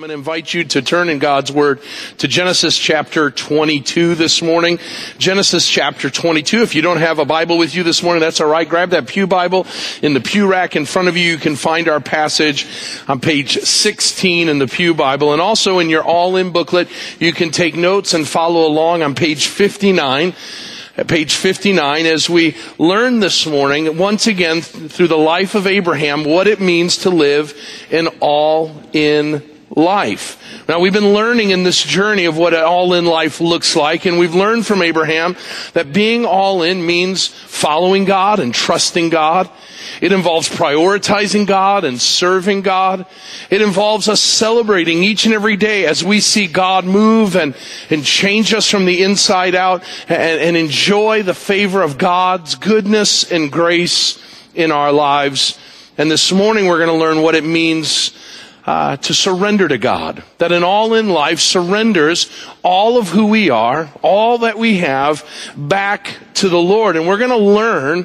I'm going to invite you to turn in God's Word to Genesis chapter 22 this morning. Genesis chapter 22. If you don't have a Bible with you this morning, that's alright. Grab that Pew Bible in the pew rack in front of you. You can find our passage on page 16 in the Pew Bible. And also in your all-in booklet, you can take notes and follow along on page 59 at page 59 as we learn this morning, once again, through the life of Abraham, what it means to live an all-in life. Now we've been learning in this journey of what all-in life looks like, and we've learned from Abraham that being all in means following God and trusting God. It involves prioritizing God and serving God. It involves us celebrating each and every day as we see God move and, and change us from the inside out and, and enjoy the favor of God's goodness and grace in our lives. And this morning we're going to learn what it means uh, to surrender to God. That an all in life surrenders all of who we are, all that we have, back to the Lord. And we're going to learn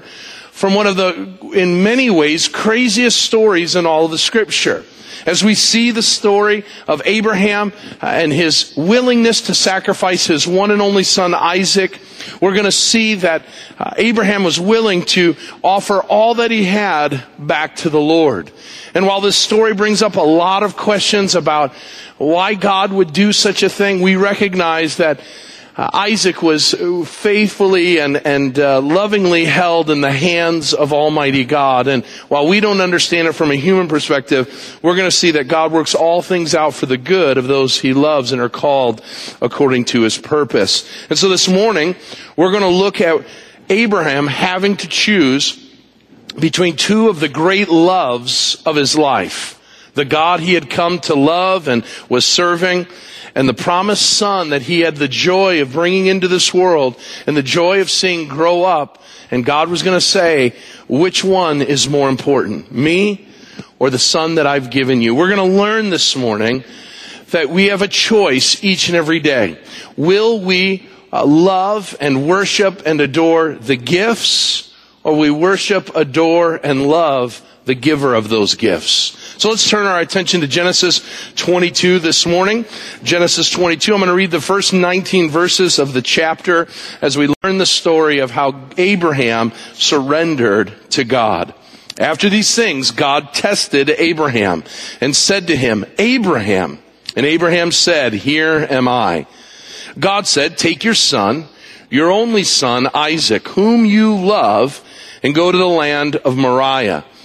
from one of the, in many ways, craziest stories in all of the scripture. As we see the story of Abraham uh, and his willingness to sacrifice his one and only son Isaac, we're going to see that uh, Abraham was willing to offer all that he had back to the Lord. And while this story brings up a lot of questions about why God would do such a thing, we recognize that uh, Isaac was faithfully and, and uh, lovingly held in the hands of Almighty God. And while we don't understand it from a human perspective, we're going to see that God works all things out for the good of those he loves and are called according to his purpose. And so this morning, we're going to look at Abraham having to choose between two of the great loves of his life. The God he had come to love and was serving and the promised son that he had the joy of bringing into this world and the joy of seeing grow up. And God was going to say, which one is more important? Me or the son that I've given you? We're going to learn this morning that we have a choice each and every day. Will we uh, love and worship and adore the gifts or we worship, adore, and love the giver of those gifts. So let's turn our attention to Genesis 22 this morning. Genesis 22. I'm going to read the first 19 verses of the chapter as we learn the story of how Abraham surrendered to God. After these things, God tested Abraham and said to him, Abraham. And Abraham said, Here am I. God said, Take your son, your only son, Isaac, whom you love, and go to the land of Moriah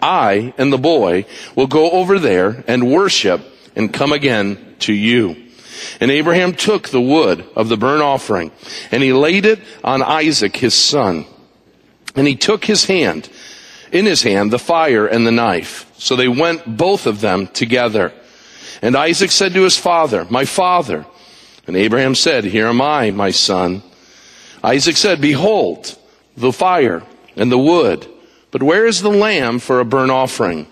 I and the boy will go over there and worship and come again to you. And Abraham took the wood of the burnt offering and he laid it on Isaac his son. And he took his hand, in his hand, the fire and the knife. So they went both of them together. And Isaac said to his father, my father. And Abraham said, here am I, my son. Isaac said, behold, the fire and the wood but where is the lamb for a burnt offering?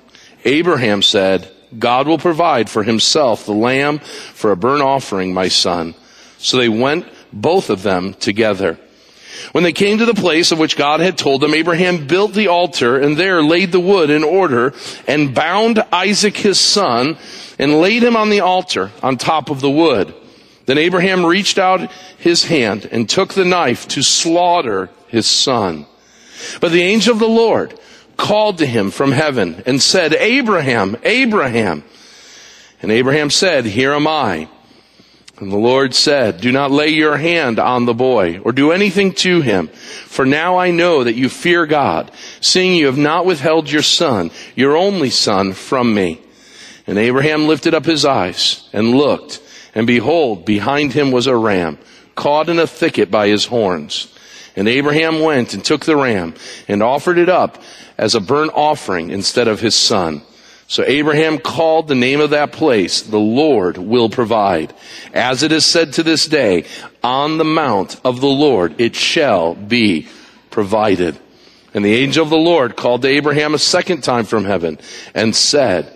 Abraham said, God will provide for himself the lamb for a burnt offering, my son. So they went, both of them, together. When they came to the place of which God had told them, Abraham built the altar and there laid the wood in order and bound Isaac his son and laid him on the altar on top of the wood. Then Abraham reached out his hand and took the knife to slaughter his son. But the angel of the Lord called to him from heaven and said, Abraham, Abraham. And Abraham said, Here am I. And the Lord said, Do not lay your hand on the boy or do anything to him. For now I know that you fear God, seeing you have not withheld your son, your only son, from me. And Abraham lifted up his eyes and looked, and behold, behind him was a ram, caught in a thicket by his horns. And Abraham went and took the ram and offered it up as a burnt offering instead of his son. So Abraham called the name of that place, the Lord will provide. As it is said to this day, on the mount of the Lord it shall be provided. And the angel of the Lord called to Abraham a second time from heaven and said,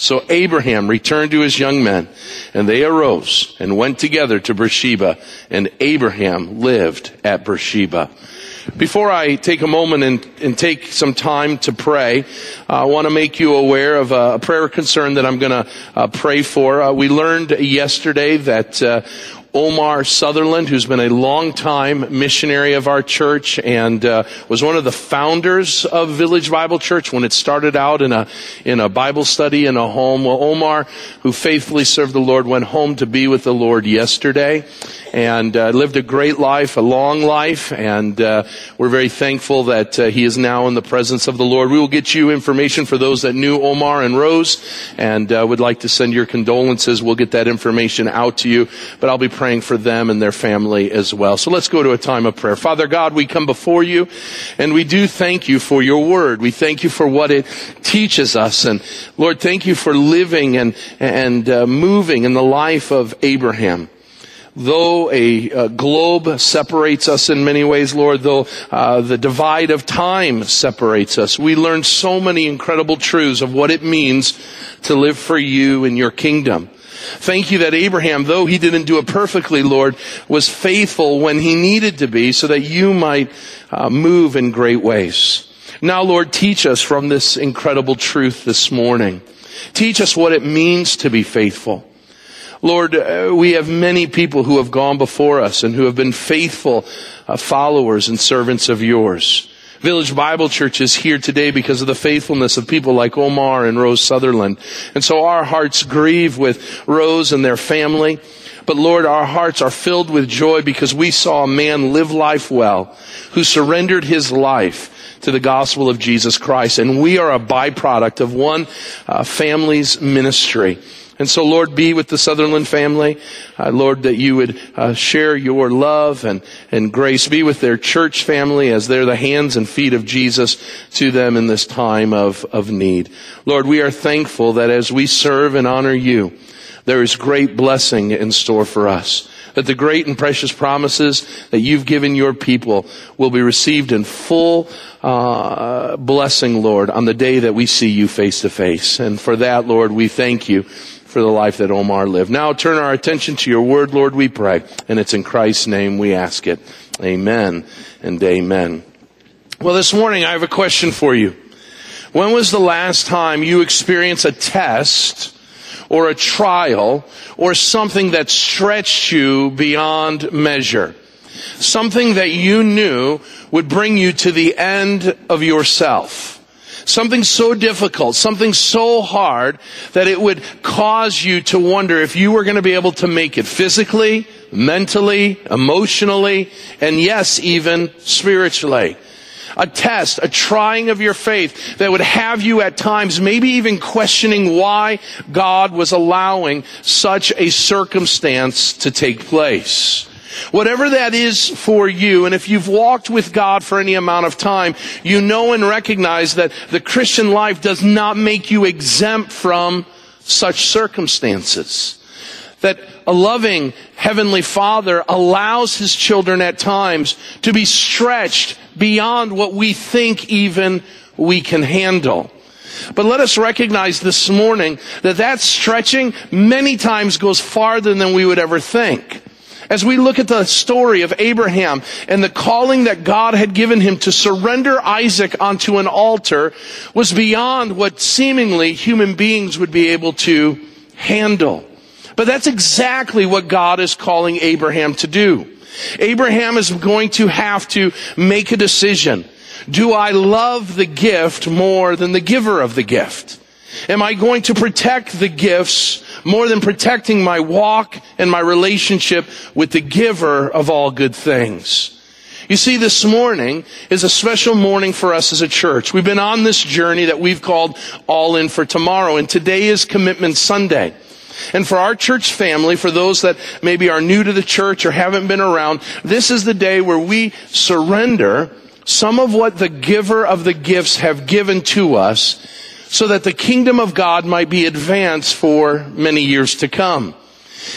So Abraham returned to his young men and they arose and went together to Beersheba and Abraham lived at Beersheba. Before I take a moment and, and take some time to pray, I want to make you aware of a prayer concern that I'm going to uh, pray for. Uh, we learned yesterday that uh, Omar Sutherland, who's been a long time missionary of our church and uh, was one of the founders of Village Bible Church when it started out in a in a Bible study in a home. Well, Omar, who faithfully served the Lord, went home to be with the Lord yesterday and uh, lived a great life, a long life, and uh, we're very thankful that uh, he is now in the presence of the Lord. We will get you information for those that knew Omar and Rose, and uh, would like to send your condolences. We'll get that information out to you, but I'll be praying for them and their family as well. So let's go to a time of prayer. Father God, we come before you and we do thank you for your word. We thank you for what it teaches us. And Lord, thank you for living and, and uh, moving in the life of Abraham though a, a, globe separates us in many ways, Lord, though uh, the divide of time separates us, we learn so many incredible truths of what it means to live for you in your kingdom. Thank you that Abraham, though he didn't do it perfectly, Lord, was faithful when he needed to be so that you might uh, move in great ways. Now, Lord, teach us from this incredible truth this morning. Teach us what it means to be faithful. Lord, uh, we have many people who have gone before us and who have been faithful uh, followers and servants of yours. Village Bible Church is here today because of the faithfulness of people like Omar and Rose Sutherland. And so our hearts grieve with Rose and their family. But Lord, our hearts are filled with joy because we saw a man live life well who surrendered his life to the gospel of Jesus Christ. And we are a byproduct of one uh, family's ministry. And so, Lord, be with the Sutherland family. Uh, Lord, that you would uh, share your love and, and grace. Be with their church family as they're the hands and feet of Jesus to them in this time of, of need. Lord, we are thankful that as we serve and honor you, there is great blessing in store for us. That the great and precious promises that you've given your people will be received in full uh, blessing, Lord, on the day that we see you face to face. And for that, Lord, we thank you for the life that Omar lived. Now turn our attention to your word, Lord, we pray. And it's in Christ's name we ask it. Amen and amen. Well, this morning I have a question for you. When was the last time you experienced a test or a trial or something that stretched you beyond measure? Something that you knew would bring you to the end of yourself. Something so difficult, something so hard that it would cause you to wonder if you were going to be able to make it physically, mentally, emotionally, and yes, even spiritually a test, a trying of your faith that would have you at times maybe even questioning why God was allowing such a circumstance to take place. Whatever that is for you, and if you've walked with God for any amount of time, you know and recognize that the Christian life does not make you exempt from such circumstances. That a loving Heavenly Father allows His children at times to be stretched beyond what we think even we can handle. But let us recognize this morning that that stretching many times goes farther than we would ever think. As we look at the story of Abraham and the calling that God had given him to surrender Isaac onto an altar was beyond what seemingly human beings would be able to handle. But that's exactly what God is calling Abraham to do. Abraham is going to have to make a decision. Do I love the gift more than the giver of the gift? Am I going to protect the gifts more than protecting my walk and my relationship with the giver of all good things? You see, this morning is a special morning for us as a church. We've been on this journey that we've called All In for Tomorrow, and today is Commitment Sunday. And for our church family, for those that maybe are new to the church or haven't been around, this is the day where we surrender some of what the giver of the gifts have given to us so that the kingdom of God might be advanced for many years to come.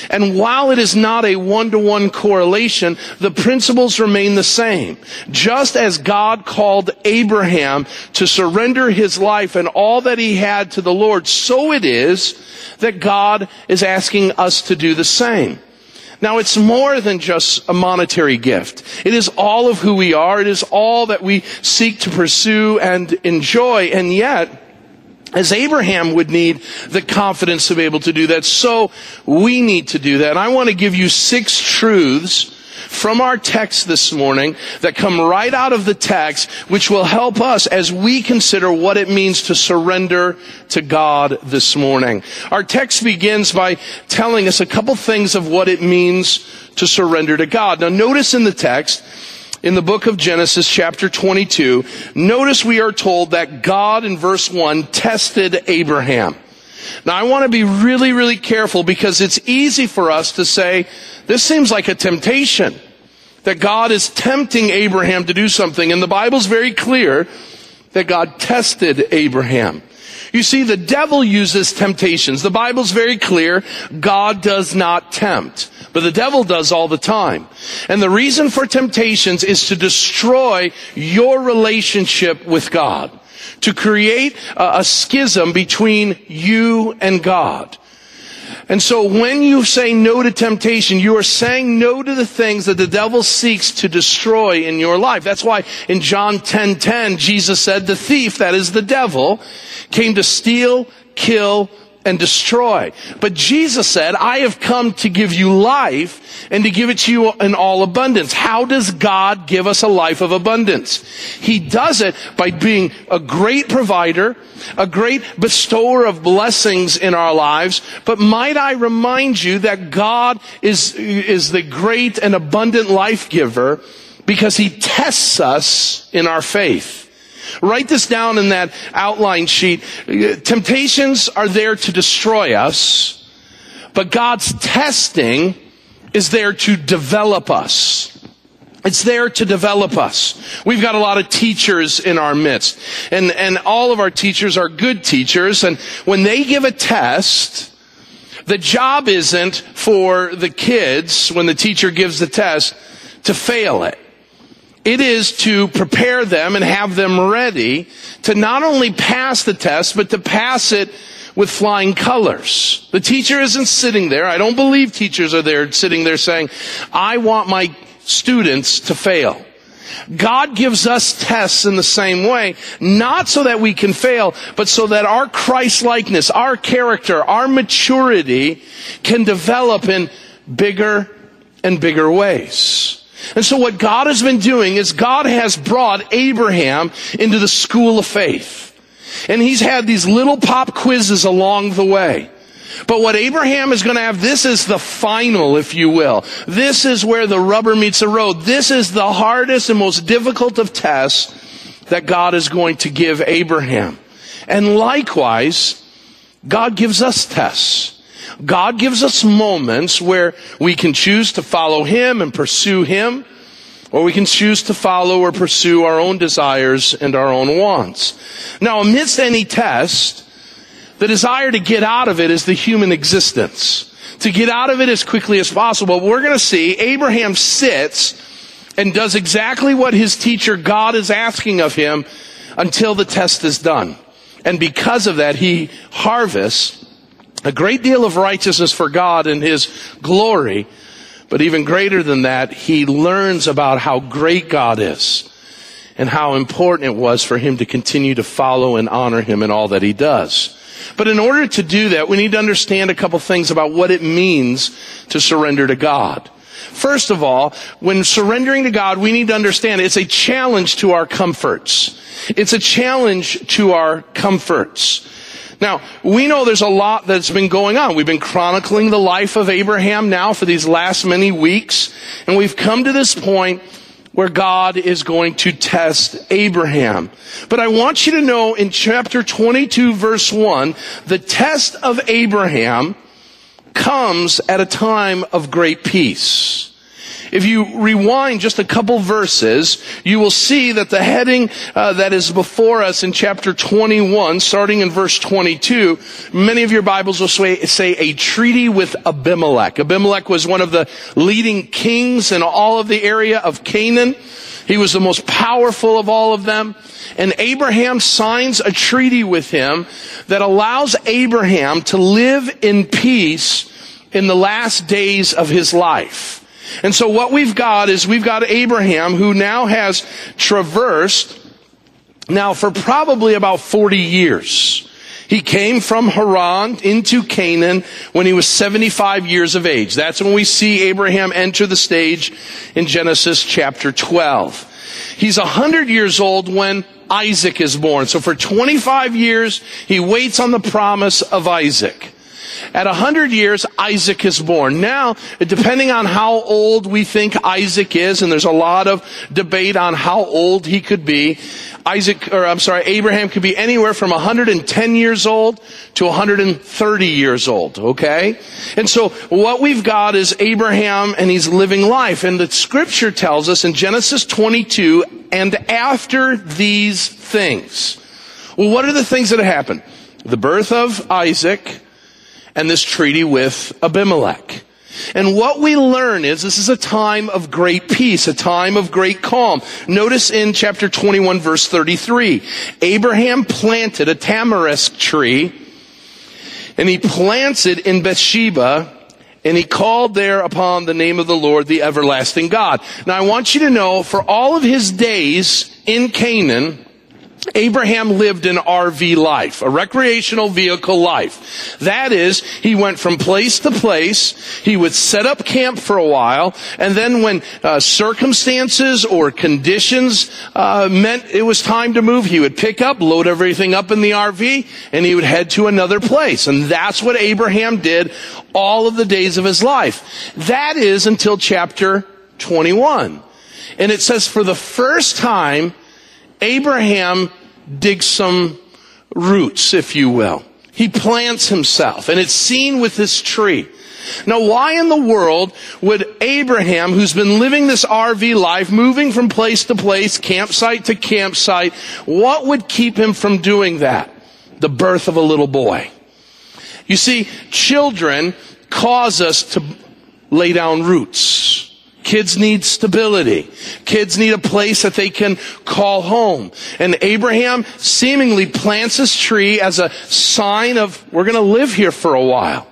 And while it is not a one-to-one correlation, the principles remain the same. Just as God called Abraham to surrender his life and all that he had to the Lord, so it is that God is asking us to do the same. Now it's more than just a monetary gift. It is all of who we are. It is all that we seek to pursue and enjoy. And yet, as Abraham would need the confidence to be able to do that, so we need to do that. And I want to give you six truths from our text this morning that come right out of the text, which will help us as we consider what it means to surrender to God this morning. Our text begins by telling us a couple things of what it means to surrender to God. Now notice in the text, in the book of Genesis chapter 22, notice we are told that God in verse 1 tested Abraham. Now I want to be really, really careful because it's easy for us to say, this seems like a temptation. That God is tempting Abraham to do something. And the Bible's very clear that God tested Abraham. You see, the devil uses temptations. The Bible's very clear. God does not tempt. But the devil does all the time. And the reason for temptations is to destroy your relationship with God. To create a, a schism between you and God. And so when you say no to temptation, you are saying no to the things that the devil seeks to destroy in your life. That's why in John 10:10 10, 10, Jesus said the thief, that is the devil, came to steal, kill, and destroy. But Jesus said, I have come to give you life and to give it to you in all abundance. How does God give us a life of abundance? He does it by being a great provider, a great bestower of blessings in our lives. But might I remind you that God is, is the great and abundant life giver because he tests us in our faith. Write this down in that outline sheet. Temptations are there to destroy us, but God's testing is there to develop us. It's there to develop us. We've got a lot of teachers in our midst. And, and all of our teachers are good teachers. And when they give a test, the job isn't for the kids, when the teacher gives the test, to fail it. It is to prepare them and have them ready to not only pass the test, but to pass it with flying colors. The teacher isn't sitting there. I don't believe teachers are there sitting there saying, I want my students to fail. God gives us tests in the same way, not so that we can fail, but so that our Christ likeness, our character, our maturity can develop in bigger and bigger ways. And so what God has been doing is God has brought Abraham into the school of faith. And he's had these little pop quizzes along the way. But what Abraham is going to have, this is the final, if you will. This is where the rubber meets the road. This is the hardest and most difficult of tests that God is going to give Abraham. And likewise, God gives us tests. God gives us moments where we can choose to follow Him and pursue Him, or we can choose to follow or pursue our own desires and our own wants. Now, amidst any test, the desire to get out of it is the human existence. To get out of it as quickly as possible. We're going to see Abraham sits and does exactly what his teacher God is asking of him until the test is done. And because of that, he harvests a great deal of righteousness for God and His glory. But even greater than that, he learns about how great God is and how important it was for him to continue to follow and honor him in all that he does. But in order to do that, we need to understand a couple things about what it means to surrender to God. First of all, when surrendering to God, we need to understand it's a challenge to our comforts. It's a challenge to our comforts. Now, we know there's a lot that's been going on. We've been chronicling the life of Abraham now for these last many weeks, and we've come to this point where God is going to test Abraham. But I want you to know in chapter 22 verse 1, the test of Abraham comes at a time of great peace. If you rewind just a couple verses, you will see that the heading uh, that is before us in chapter 21, starting in verse 22, many of your Bibles will say, say a treaty with Abimelech. Abimelech was one of the leading kings in all of the area of Canaan. He was the most powerful of all of them. And Abraham signs a treaty with him that allows Abraham to live in peace in the last days of his life. And so what we've got is we've got Abraham who now has traversed now for probably about 40 years. He came from Haran into Canaan when he was 75 years of age. That's when we see Abraham enter the stage in Genesis chapter 12. He's 100 years old when Isaac is born. So for 25 years, he waits on the promise of Isaac. At a hundred years, Isaac is born. Now, depending on how old we think Isaac is, and there's a lot of debate on how old he could be, Isaac, or I'm sorry, Abraham could be anywhere from 110 years old to 130 years old, okay? And so what we've got is Abraham and he's living life. And the scripture tells us in Genesis 22, and after these things. Well, what are the things that happened? The birth of Isaac, and this treaty with Abimelech. And what we learn is this is a time of great peace, a time of great calm. Notice in chapter 21 verse 33, Abraham planted a tamarisk tree and he plants it in Beersheba and he called there upon the name of the Lord, the everlasting God. Now I want you to know for all of his days in Canaan, Abraham lived an RV life, a recreational vehicle life. That is, he went from place to place, he would set up camp for a while, and then when uh, circumstances or conditions uh, meant it was time to move, he would pick up, load everything up in the RV, and he would head to another place. And that's what Abraham did all of the days of his life. That is until chapter 21. And it says for the first time, Abraham digs some roots, if you will. He plants himself, and it's seen with this tree. Now, why in the world would Abraham, who's been living this RV life, moving from place to place, campsite to campsite, what would keep him from doing that? The birth of a little boy. You see, children cause us to lay down roots. Kids need stability. Kids need a place that they can call home. And Abraham seemingly plants his tree as a sign of, we're gonna live here for a while.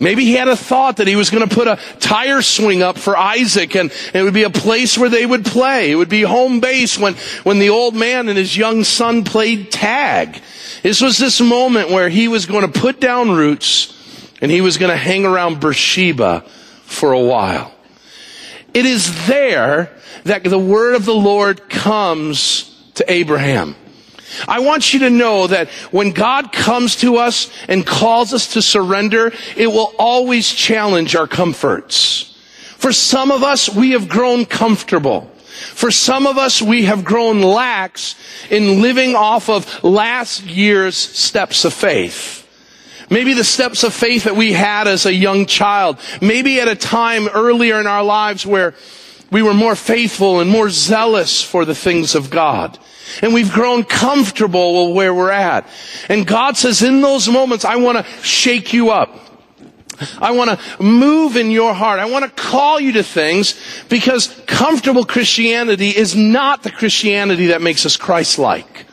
Maybe he had a thought that he was going to put a tire swing up for Isaac and it would be a place where they would play. It would be home base when, when the old man and his young son played tag. This was this moment where he was going to put down roots and he was going to hang around Beersheba for a while. It is there that the word of the Lord comes to Abraham. I want you to know that when God comes to us and calls us to surrender, it will always challenge our comforts. For some of us, we have grown comfortable. For some of us, we have grown lax in living off of last year's steps of faith. Maybe the steps of faith that we had as a young child. Maybe at a time earlier in our lives where we were more faithful and more zealous for the things of God. And we've grown comfortable with where we're at. And God says, in those moments, I want to shake you up. I want to move in your heart. I want to call you to things because comfortable Christianity is not the Christianity that makes us Christ-like.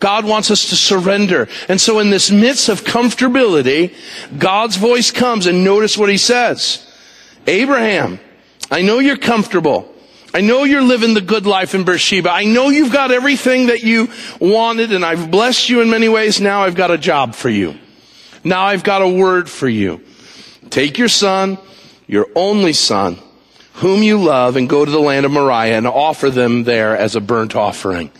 God wants us to surrender. And so in this midst of comfortability, God's voice comes and notice what he says. Abraham, I know you're comfortable. I know you're living the good life in Beersheba. I know you've got everything that you wanted and I've blessed you in many ways. Now I've got a job for you. Now I've got a word for you. Take your son, your only son, whom you love, and go to the land of Moriah and offer them there as a burnt offering.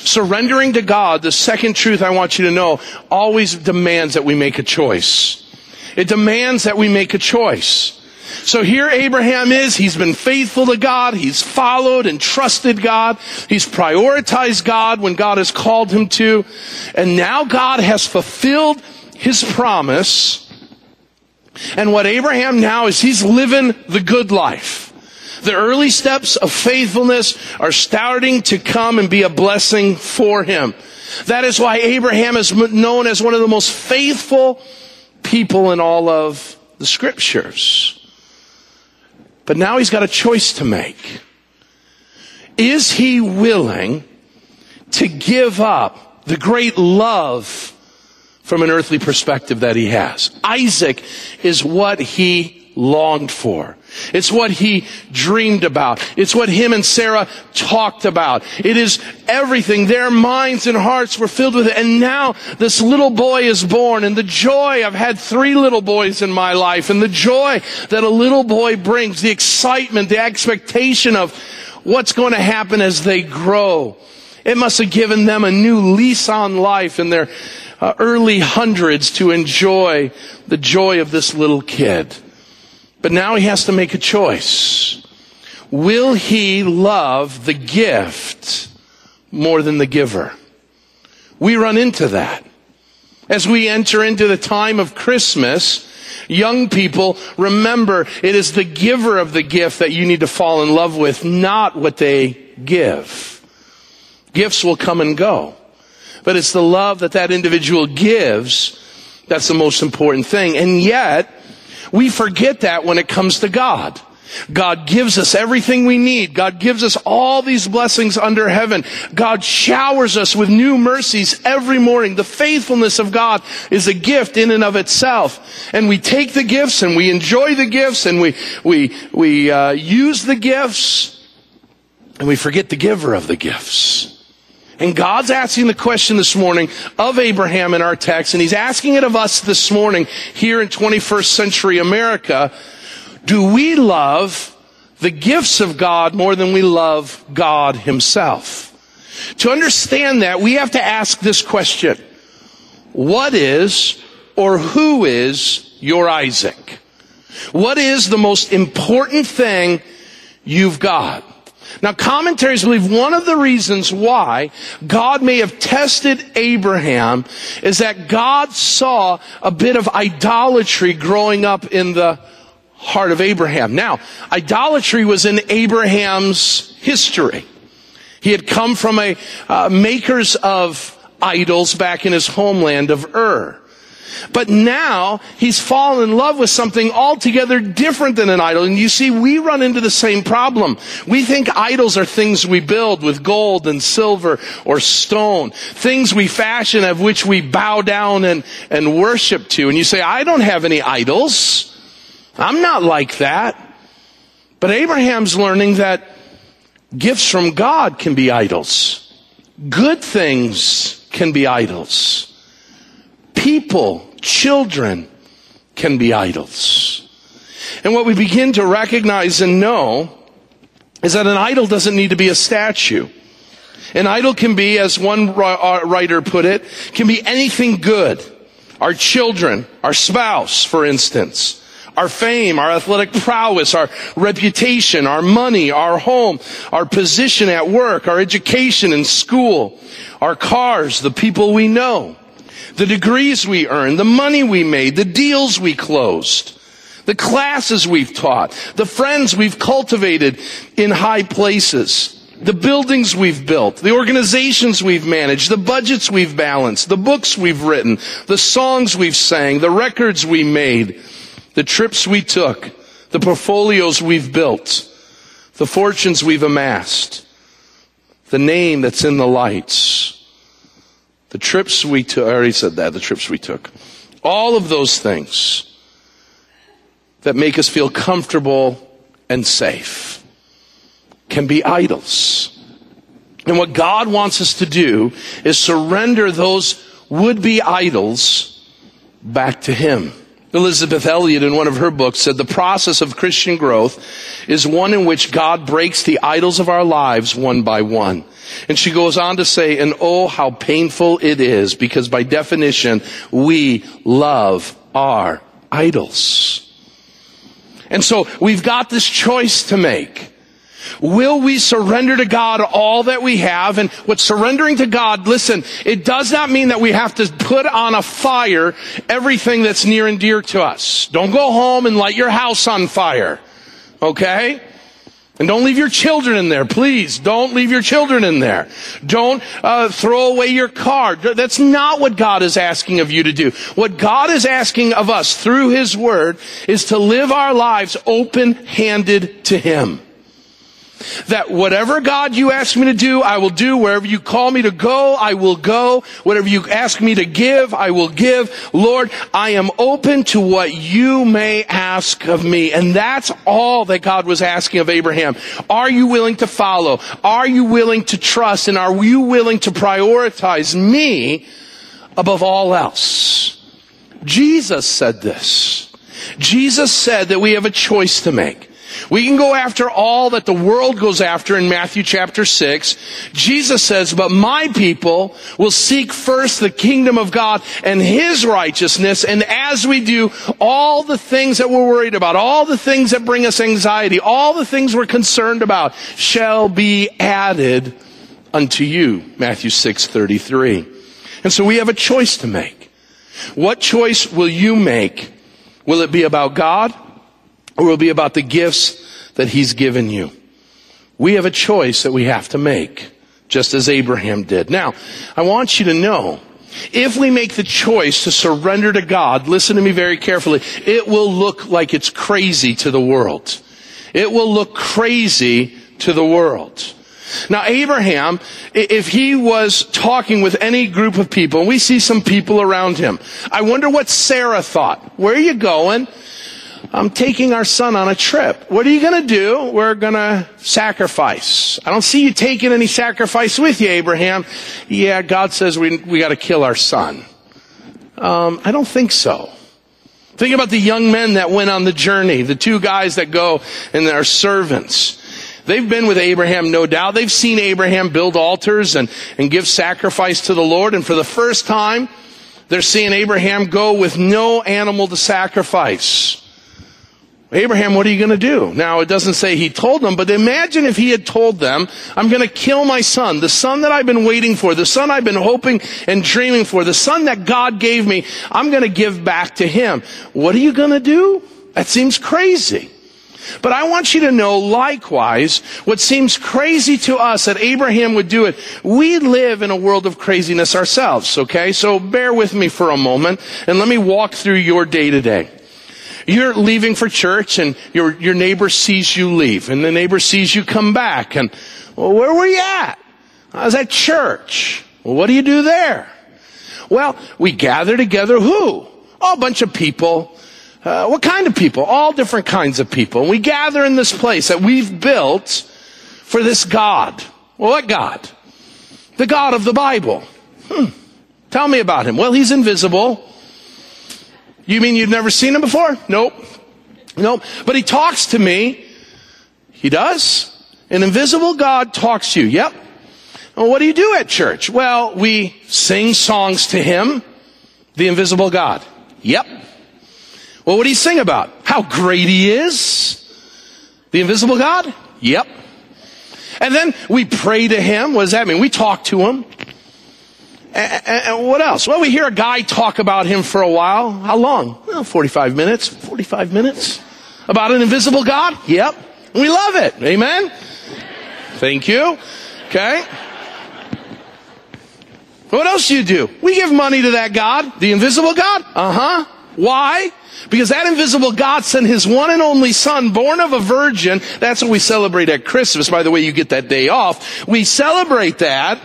Surrendering to God, the second truth I want you to know, always demands that we make a choice. It demands that we make a choice. So here Abraham is. He's been faithful to God. He's followed and trusted God. He's prioritized God when God has called him to. And now God has fulfilled his promise. And what Abraham now is he's living the good life. The early steps of faithfulness are starting to come and be a blessing for him. That is why Abraham is known as one of the most faithful people in all of the scriptures. But now he's got a choice to make. Is he willing to give up the great love from an earthly perspective that he has? Isaac is what he longed for. It's what he dreamed about. It's what him and Sarah talked about. It is everything. Their minds and hearts were filled with it. And now this little boy is born and the joy, I've had three little boys in my life and the joy that a little boy brings, the excitement, the expectation of what's going to happen as they grow. It must have given them a new lease on life in their uh, early hundreds to enjoy the joy of this little kid. But now he has to make a choice. Will he love the gift more than the giver? We run into that. As we enter into the time of Christmas, young people, remember it is the giver of the gift that you need to fall in love with, not what they give. Gifts will come and go. But it's the love that that individual gives that's the most important thing. And yet, we forget that when it comes to God. God gives us everything we need. God gives us all these blessings under heaven. God showers us with new mercies every morning. The faithfulness of God is a gift in and of itself. And we take the gifts and we enjoy the gifts and we, we, we uh, use the gifts and we forget the giver of the gifts. And God's asking the question this morning of Abraham in our text, and He's asking it of us this morning here in 21st century America. Do we love the gifts of God more than we love God Himself? To understand that, we have to ask this question. What is or who is your Isaac? What is the most important thing you've got? Now commentaries believe one of the reasons why God may have tested Abraham is that God saw a bit of idolatry growing up in the heart of Abraham. Now, idolatry was in Abraham's history. He had come from a uh, makers of idols back in his homeland of Ur. But now he's fallen in love with something altogether different than an idol. And you see, we run into the same problem. We think idols are things we build with gold and silver or stone. Things we fashion of which we bow down and, and worship to. And you say, I don't have any idols. I'm not like that. But Abraham's learning that gifts from God can be idols. Good things can be idols people, children can be idols. And what we begin to recognize and know is that an idol doesn't need to be a statue. An idol can be, as one uh, writer put it, can be anything good. Our children, our spouse, for instance. Our fame, our athletic prowess, our reputation, our money, our home, our position at work, our education in school, our cars, the people we know the degrees we earned, the money we made, the deals we closed, the classes we've taught, the friends we've cultivated in high places, the buildings we've built, the organizations we've managed, the budgets we've balanced, the books we've written, the songs we've sang, the records we made, the trips we took, the portfolios we've built, the fortunes we've amassed, the name that's in the lights, the trips we took, I already said that, the trips we took. All of those things that make us feel comfortable and safe can be idols. And what God wants us to do is surrender those would be idols back to Him. Elisabeth Elliot in one of her books said the process of Christian growth is one in which God breaks the idols of our lives one by one. And she goes on to say, and oh, how painful it is because by definition, we love our idols. And so we've got this choice to make. Will we surrender to God all that we have? And what surrendering to God, listen, it does not mean that we have to put on a fire everything that's near and dear to us. Don't go home and light your house on fire. Okay? And don't leave your children in there, please. Don't leave your children in there. Don't uh, throw away your car. That's not what God is asking of you to do. What God is asking of us through His Word is to live our lives open-handed to Him. That whatever God you ask me to do, I will do. Wherever you call me to go, I will go. Whatever you ask me to give, I will give. Lord, I am open to what you may ask of me. And that's all that God was asking of Abraham. Are you willing to follow? Are you willing to trust? And are you willing to prioritize me above all else? Jesus said this. Jesus said that we have a choice to make. We can go after all that the world goes after in Matthew chapter 6. Jesus says, but my people will seek first the kingdom of God and His righteousness. And as we do, all the things that we're worried about, all the things that bring us anxiety, all the things we're concerned about shall be added unto you. Matthew 6, 33. And so we have a choice to make. What choice will you make? Will it be about God? Or will be about the gifts that he's given you. We have a choice that we have to make, just as Abraham did. Now, I want you to know, if we make the choice to surrender to God, listen to me very carefully, it will look like it's crazy to the world. It will look crazy to the world. Now, Abraham, if he was talking with any group of people, and we see some people around him, I wonder what Sarah thought. Where are you going? I'm taking our son on a trip. What are you going to do? We're going to sacrifice. I don't see you taking any sacrifice with you, Abraham. Yeah, God says we, we got to kill our son. Um, I don't think so. Think about the young men that went on the journey, the two guys that go and are servants. They've been with Abraham, no doubt. They've seen Abraham build altars and, and give sacrifice to the Lord. And for the first time, they're seeing Abraham go with no animal to sacrifice. Abraham, what are you going to do? Now, it doesn't say he told them, but imagine if he had told them, I'm going to kill my son, the son that I've been waiting for, the son I've been hoping and dreaming for, the son that God gave me, I'm going to give back to him. What are you going to do? That seems crazy. But I want you to know likewise, what seems crazy to us that Abraham would do it, we live in a world of craziness ourselves, okay? So bear with me for a moment and let me walk through your day to day. You're leaving for church and your, your neighbor sees you leave and the neighbor sees you come back and, well, where were you at? I was at church. Well, what do you do there? Well, we gather together who? Oh, a bunch of people. Uh, what kind of people? All different kinds of people. We gather in this place that we've built for this God. Well, what God? The God of the Bible. Hmm. Tell me about him. Well, he's invisible. You mean you've never seen him before? Nope. Nope. But he talks to me. He does. An invisible God talks to you. Yep. Well, what do you do at church? Well, we sing songs to him, the invisible God. Yep. Well, what do you sing about? How great he is. The invisible God? Yep. And then we pray to him. What does that mean? We talk to him. And, and, what else? Well, we hear a guy talk about him for a while. How long? Well, 45 minutes. 45 minutes. About an invisible God? Yep. We love it. Amen? Thank you. Okay. What else do you do? We give money to that God, the invisible God. Uh huh. Why? Because that invisible God sent his one and only son, born of a virgin. That's what we celebrate at Christmas. By the way, you get that day off. We celebrate that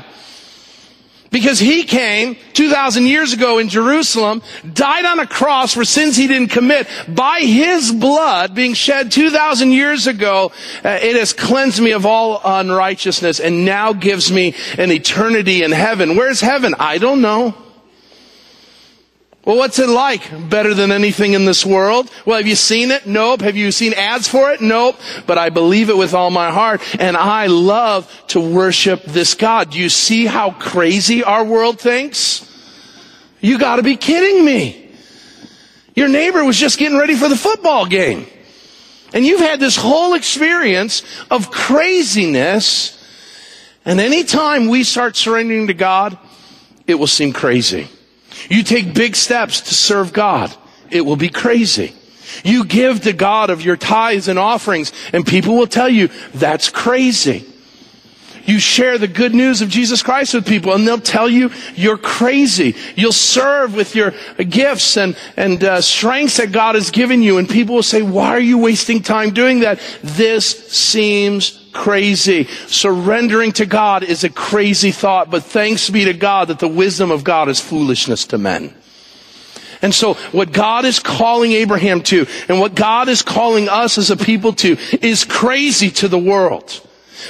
because he came 2,000 years ago in Jerusalem, died on a cross for sins he didn't commit. By his blood being shed 2,000 years ago, uh, it has cleansed me of all unrighteousness and now gives me an eternity in heaven. Where's heaven? I don't know. Well, what's it like? Better than anything in this world? Well, have you seen it? Nope. Have you seen ads for it? Nope. But I believe it with all my heart and I love to worship this God. Do you see how crazy our world thinks? You gotta be kidding me. Your neighbor was just getting ready for the football game. And you've had this whole experience of craziness. And anytime we start surrendering to God, it will seem crazy. You take big steps to serve God. It will be crazy. You give to God of your tithes and offerings and people will tell you that's crazy. You share the good news of Jesus Christ with people and they'll tell you you're crazy. You'll serve with your gifts and, and uh, strengths that God has given you and people will say, why are you wasting time doing that? This seems crazy. Surrendering to God is a crazy thought, but thanks be to God that the wisdom of God is foolishness to men. And so what God is calling Abraham to and what God is calling us as a people to is crazy to the world.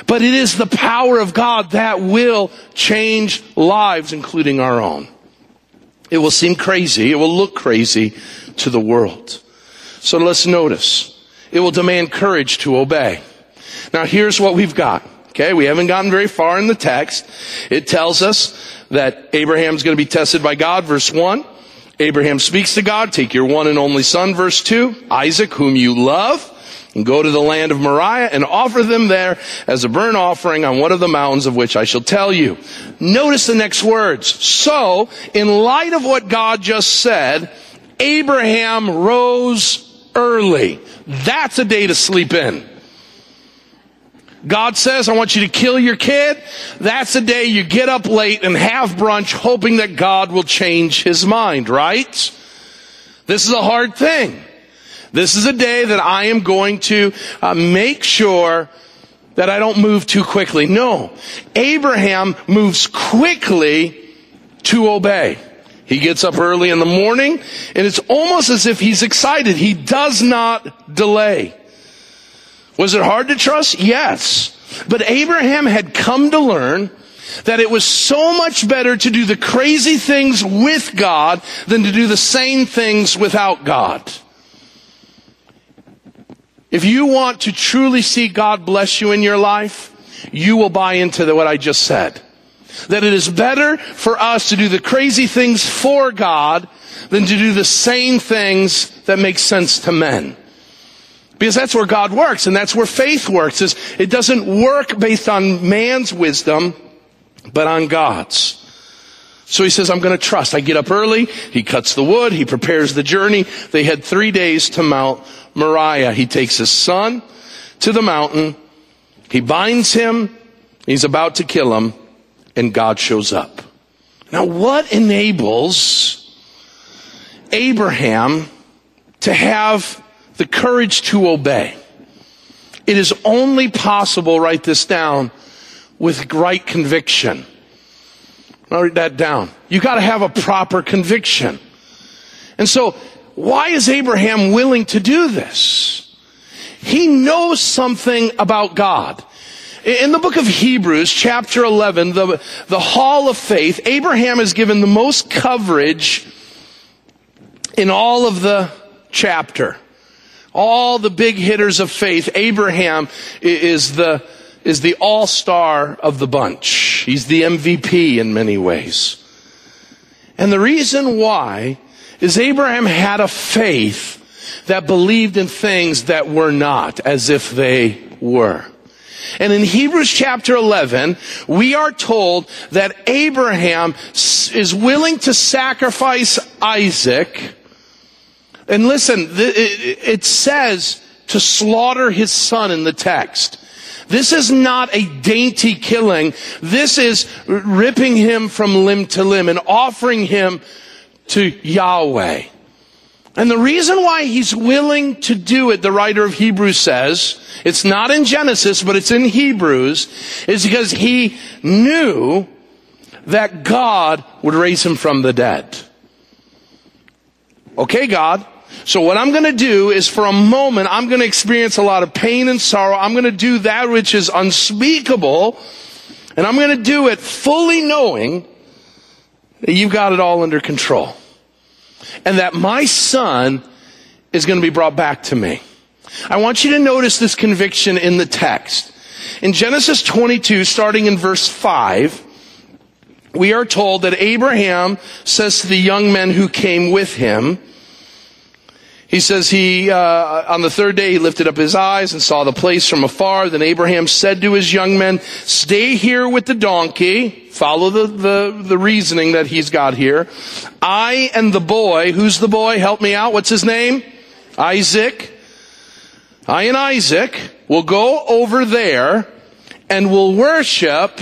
But it is the power of God that will change lives, including our own. It will seem crazy. It will look crazy to the world. So let's notice. It will demand courage to obey. Now here's what we've got. Okay, we haven't gotten very far in the text. It tells us that Abraham's going to be tested by God, verse 1. Abraham speaks to God, take your one and only son, verse 2, Isaac, whom you love, and go to the land of Moriah and offer them there as a burnt offering on one of the mountains of which I shall tell you. Notice the next words. So, in light of what God just said, Abraham rose early. That's a day to sleep in. God says, I want you to kill your kid. That's the day you get up late and have brunch hoping that God will change his mind, right? This is a hard thing. This is a day that I am going to uh, make sure that I don't move too quickly. No. Abraham moves quickly to obey. He gets up early in the morning and it's almost as if he's excited. He does not delay. Was it hard to trust? Yes. But Abraham had come to learn that it was so much better to do the crazy things with God than to do the same things without God. If you want to truly see God bless you in your life, you will buy into the, what I just said. That it is better for us to do the crazy things for God than to do the same things that make sense to men. Because that's where God works and that's where faith works is it doesn't work based on man's wisdom, but on God's. So he says, I'm going to trust. I get up early. He cuts the wood. He prepares the journey. They had three days to Mount Moriah. He takes his son to the mountain. He binds him. He's about to kill him and God shows up. Now what enables Abraham to have the courage to obey. It is only possible, write this down, with right conviction. Write that down. You gotta have a proper conviction. And so, why is Abraham willing to do this? He knows something about God. In the book of Hebrews, chapter 11, the, the hall of faith, Abraham is given the most coverage in all of the chapter all the big hitters of faith, Abraham is the, is the all-star of the bunch. He's the MVP in many ways. And the reason why is Abraham had a faith that believed in things that were not as if they were. And in Hebrews chapter 11, we are told that Abraham is willing to sacrifice Isaac and listen, it says to slaughter his son in the text. This is not a dainty killing. This is ripping him from limb to limb and offering him to Yahweh. And the reason why he's willing to do it, the writer of Hebrews says, it's not in Genesis, but it's in Hebrews, is because he knew that God would raise him from the dead. Okay, God, so what I'm going to do is for a moment, I'm going to experience a lot of pain and sorrow. I'm going to do that which is unspeakable. And I'm going to do it fully knowing that you've got it all under control. and that my son is going to be brought back to me. I want you to notice this conviction in the text. In Genesis 22, starting in verse 5, we are told that Abraham says to the young men who came with him, he says he, uh, on the third day, he lifted up his eyes and saw the place from afar. Then Abraham said to his young men, stay here with the donkey. Follow the, the, the reasoning that he's got here. I and the boy, who's the boy? Help me out. What's his name? Isaac. I and Isaac will go over there and we'll worship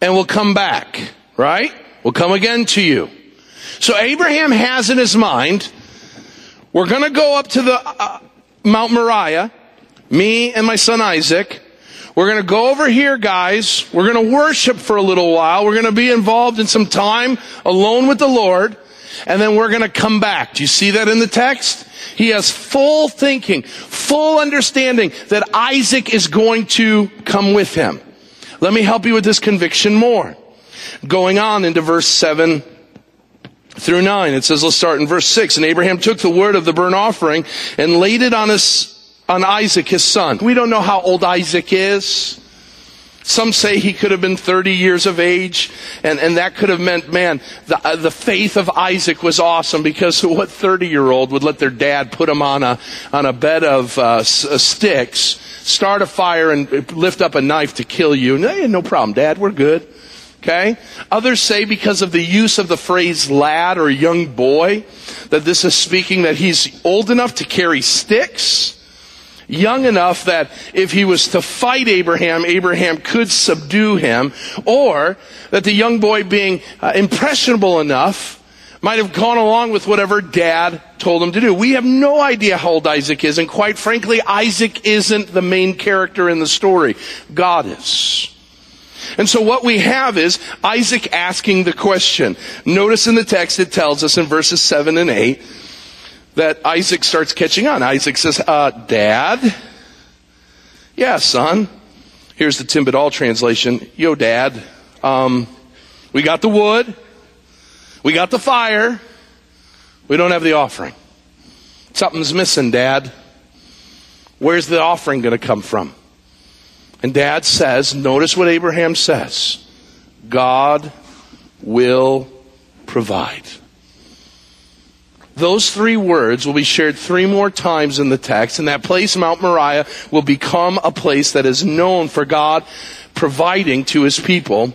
and we'll come back. Right? We'll come again to you. So Abraham has in his mind, we're going to go up to the uh, Mount Moriah, me and my son Isaac. We're going to go over here, guys. We're going to worship for a little while. We're going to be involved in some time alone with the Lord. And then we're going to come back. Do you see that in the text? He has full thinking, full understanding that Isaac is going to come with him. Let me help you with this conviction more. Going on into verse 7 through 9. It says, let's start in verse 6. And Abraham took the word of the burnt offering and laid it on his, on Isaac, his son. We don't know how old Isaac is. Some say he could have been 30 years of age, and, and that could have meant, man, the, uh, the faith of Isaac was awesome because what 30 year old would let their dad put him on a, on a bed of uh, s- uh, sticks, start a fire, and lift up a knife to kill you? No, no problem, dad, we're good. Okay? Others say because of the use of the phrase lad or young boy, that this is speaking that he's old enough to carry sticks, young enough that if he was to fight Abraham, Abraham could subdue him, or that the young boy being uh, impressionable enough might have gone along with whatever dad told him to do. We have no idea how old Isaac is, and quite frankly, Isaac isn't the main character in the story. God is. And so what we have is Isaac asking the question. Notice in the text it tells us in verses 7 and 8 that Isaac starts catching on. Isaac says, uh, Dad? Yeah, son. Here's the Tim Badal translation. Yo, Dad. Um, we got the wood. We got the fire. We don't have the offering. Something's missing, Dad. Where's the offering going to come from? And dad says, notice what Abraham says God will provide. Those three words will be shared three more times in the text, and that place, Mount Moriah, will become a place that is known for God providing to his people.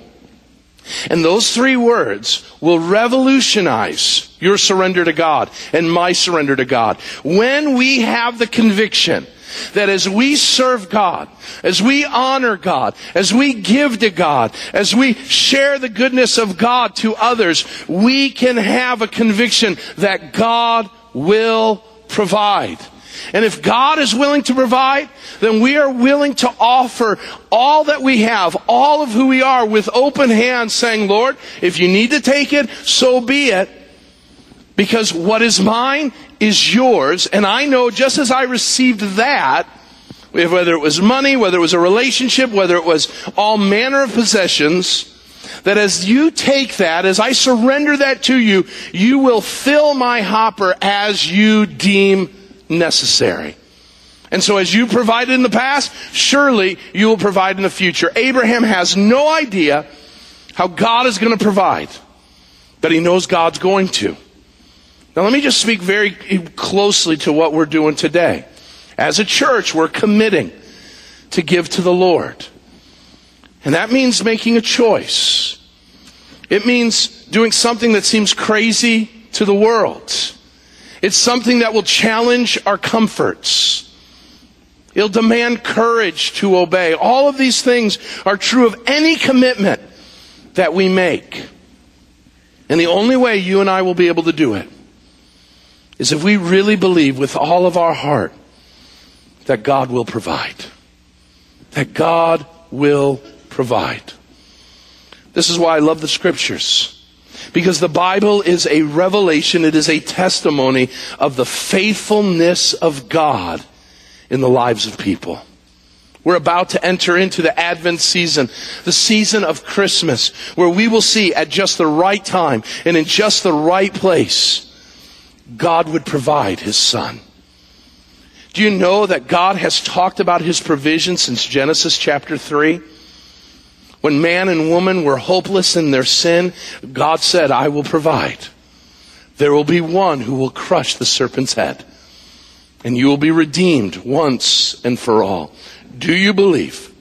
And those three words will revolutionize your surrender to God and my surrender to God. When we have the conviction that as we serve God, as we honor God, as we give to God, as we share the goodness of God to others, we can have a conviction that God will provide. And if God is willing to provide, then we are willing to offer all that we have, all of who we are with open hands saying, Lord, if you need to take it, so be it. Because what is mine is yours. And I know just as I received that, whether it was money, whether it was a relationship, whether it was all manner of possessions, that as you take that, as I surrender that to you, you will fill my hopper as you deem necessary. And so as you provided in the past, surely you will provide in the future. Abraham has no idea how God is going to provide, but he knows God's going to. Now let me just speak very closely to what we're doing today. As a church, we're committing to give to the Lord. And that means making a choice. It means doing something that seems crazy to the world. It's something that will challenge our comforts. It'll demand courage to obey. All of these things are true of any commitment that we make. And the only way you and I will be able to do it is if we really believe with all of our heart that God will provide. That God will provide. This is why I love the scriptures. Because the Bible is a revelation, it is a testimony of the faithfulness of God in the lives of people. We're about to enter into the Advent season, the season of Christmas, where we will see at just the right time and in just the right place God would provide his son. Do you know that God has talked about his provision since Genesis chapter 3? When man and woman were hopeless in their sin, God said, I will provide. There will be one who will crush the serpent's head, and you will be redeemed once and for all. Do you believe?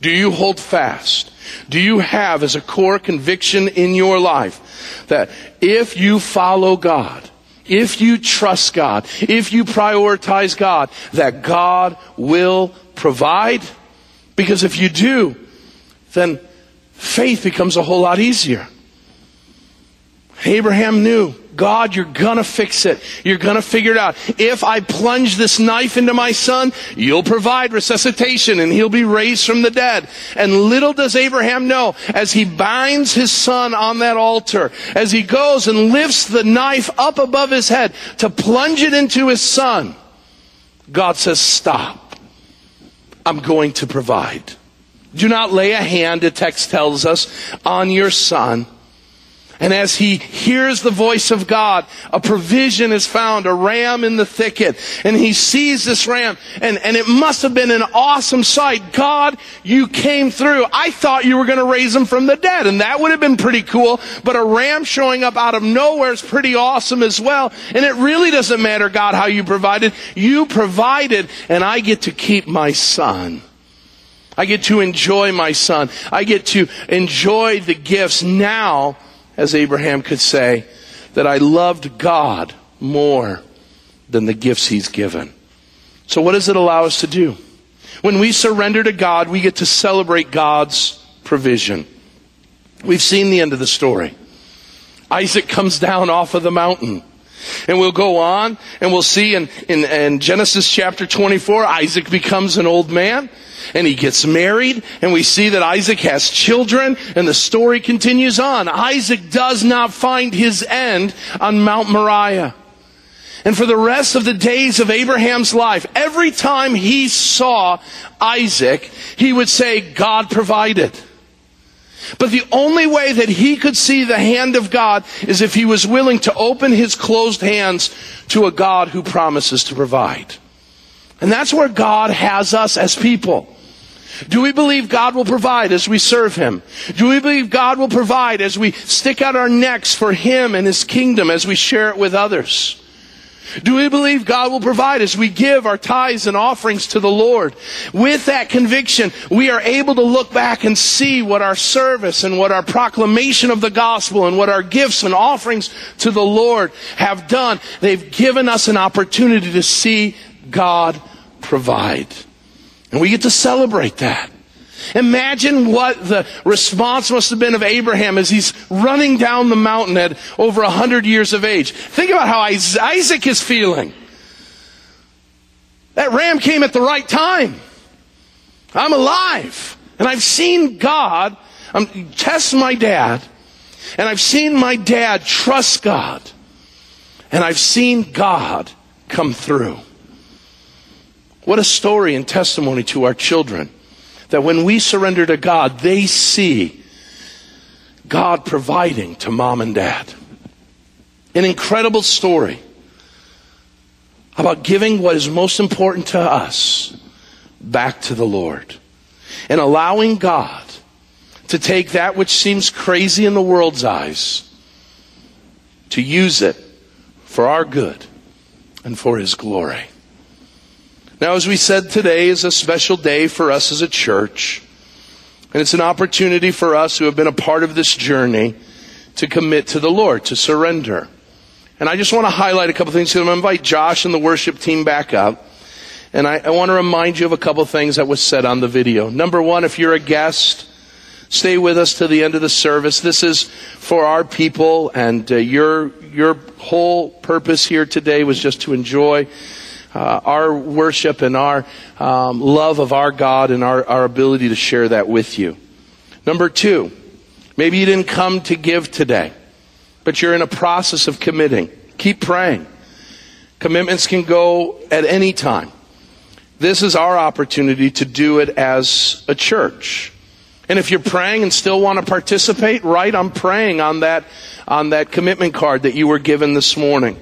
Do you hold fast? Do you have as a core conviction in your life that if you follow God, if you trust God, if you prioritize God, that God will provide? Because if you do, then faith becomes a whole lot easier. Abraham knew God, you're gonna fix it. You're gonna figure it out. If I plunge this knife into my son, you'll provide resuscitation and he'll be raised from the dead. And little does Abraham know, as he binds his son on that altar, as he goes and lifts the knife up above his head to plunge it into his son, God says, stop. I'm going to provide. Do not lay a hand, the text tells us, on your son and as he hears the voice of God, a provision is found, a ram in the thicket. And he sees this ram, and, and it must have been an awesome sight. God, you came through. I thought you were going to raise him from the dead, and that would have been pretty cool. But a ram showing up out of nowhere is pretty awesome as well. And it really doesn't matter, God, how you provided. You provided, and I get to keep my son. I get to enjoy my son. I get to enjoy the gifts now as Abraham could say, that I loved God more than the gifts he's given. So what does it allow us to do? When we surrender to God, we get to celebrate God's provision. We've seen the end of the story. Isaac comes down off of the mountain. And we'll go on and we'll see in, in, in, Genesis chapter 24, Isaac becomes an old man and he gets married and we see that Isaac has children and the story continues on. Isaac does not find his end on Mount Moriah. And for the rest of the days of Abraham's life, every time he saw Isaac, he would say, God provided. But the only way that he could see the hand of God is if he was willing to open his closed hands to a God who promises to provide. And that's where God has us as people. Do we believe God will provide as we serve Him? Do we believe God will provide as we stick out our necks for Him and His kingdom as we share it with others? Do we believe God will provide as we give our tithes and offerings to the Lord? With that conviction, we are able to look back and see what our service and what our proclamation of the gospel and what our gifts and offerings to the Lord have done. They've given us an opportunity to see God provide. And we get to celebrate that. Imagine what the response must have been of Abraham as he's running down the mountain at over a hundred years of age. Think about how Isaac is feeling. That ram came at the right time. I'm alive. And I've seen God um, test my dad. And I've seen my dad trust God. And I've seen God come through. What a story and testimony to our children that when we surrender to God, they see God providing to mom and dad. An incredible story about giving what is most important to us back to the Lord and allowing God to take that which seems crazy in the world's eyes to use it for our good and for His glory. Now, as we said, today is a special day for us as a church. And it's an opportunity for us who have been a part of this journey to commit to the Lord, to surrender. And I just want to highlight a couple things. I'm going to invite Josh and the worship team back up. And I, I want to remind you of a couple things that was said on the video. Number one, if you're a guest, stay with us to the end of the service. This is for our people, and uh, your your whole purpose here today was just to enjoy uh, our worship and our um, love of our God and our, our ability to share that with you. Number two, maybe you didn't come to give today, but you're in a process of committing. Keep praying. Commitments can go at any time. This is our opportunity to do it as a church. And if you're praying and still want to participate, right, I'm praying on that, on that commitment card that you were given this morning.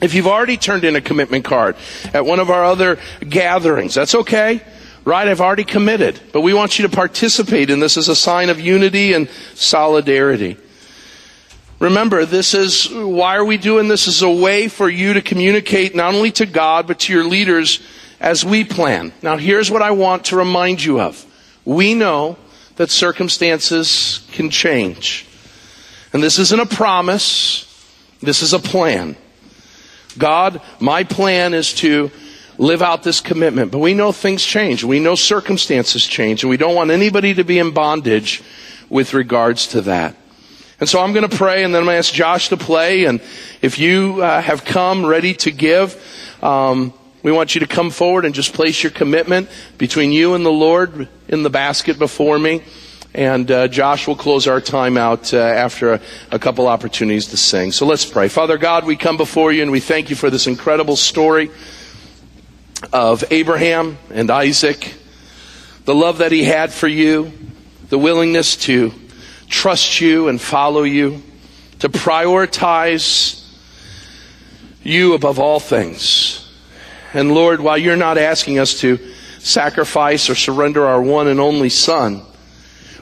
If you've already turned in a commitment card at one of our other gatherings, that's okay. Right? I've already committed. But we want you to participate in this as a sign of unity and solidarity. Remember, this is, why are we doing this? As a way for you to communicate not only to God, but to your leaders as we plan. Now here's what I want to remind you of. We know that circumstances can change. And this isn't a promise. This is a plan. God, my plan is to live out this commitment. But we know things change. We know circumstances change. And we don't want anybody to be in bondage with regards to that. And so I'm going to pray and then I'm going to ask Josh to play. And if you uh, have come ready to give, um, we want you to come forward and just place your commitment between you and the Lord in the basket before me. And uh, Josh will close our time out uh, after a, a couple opportunities to sing. So let's pray. Father God, we come before you and we thank you for this incredible story of Abraham and Isaac, the love that he had for you, the willingness to trust you and follow you, to prioritize you above all things. And Lord, while you're not asking us to sacrifice or surrender our one and only Son,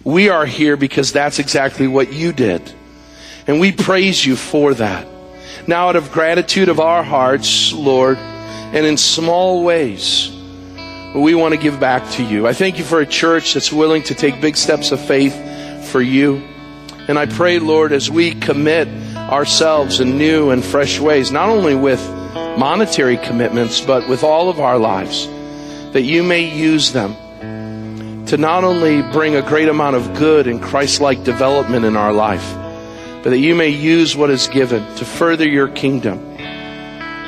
we are here because that's exactly what you did. And we praise you for that. Now, out of gratitude of our hearts, Lord, and in small ways, we want to give back to you. I thank you for a church that's willing to take big steps of faith for you. And I pray, Lord, as we commit ourselves in new and fresh ways, not only with monetary commitments, but with all of our lives, that you may use them to not only bring a great amount of good and Christ like development in our life, but that you may use what is given to further your kingdom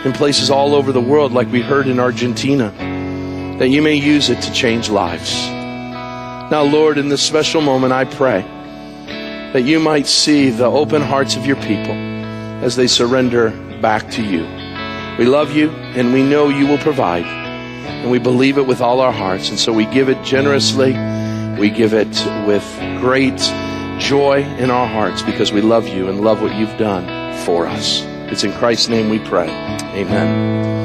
in places all over the world, like we heard in Argentina, that you may use it to change lives. Now, Lord, in this special moment, I pray that you might see the open hearts of your people as they surrender back to you. We love you and we know you will provide. And we believe it with all our hearts. And so we give it generously. We give it with great joy in our hearts because we love you and love what you've done for us. It's in Christ's name we pray. Amen.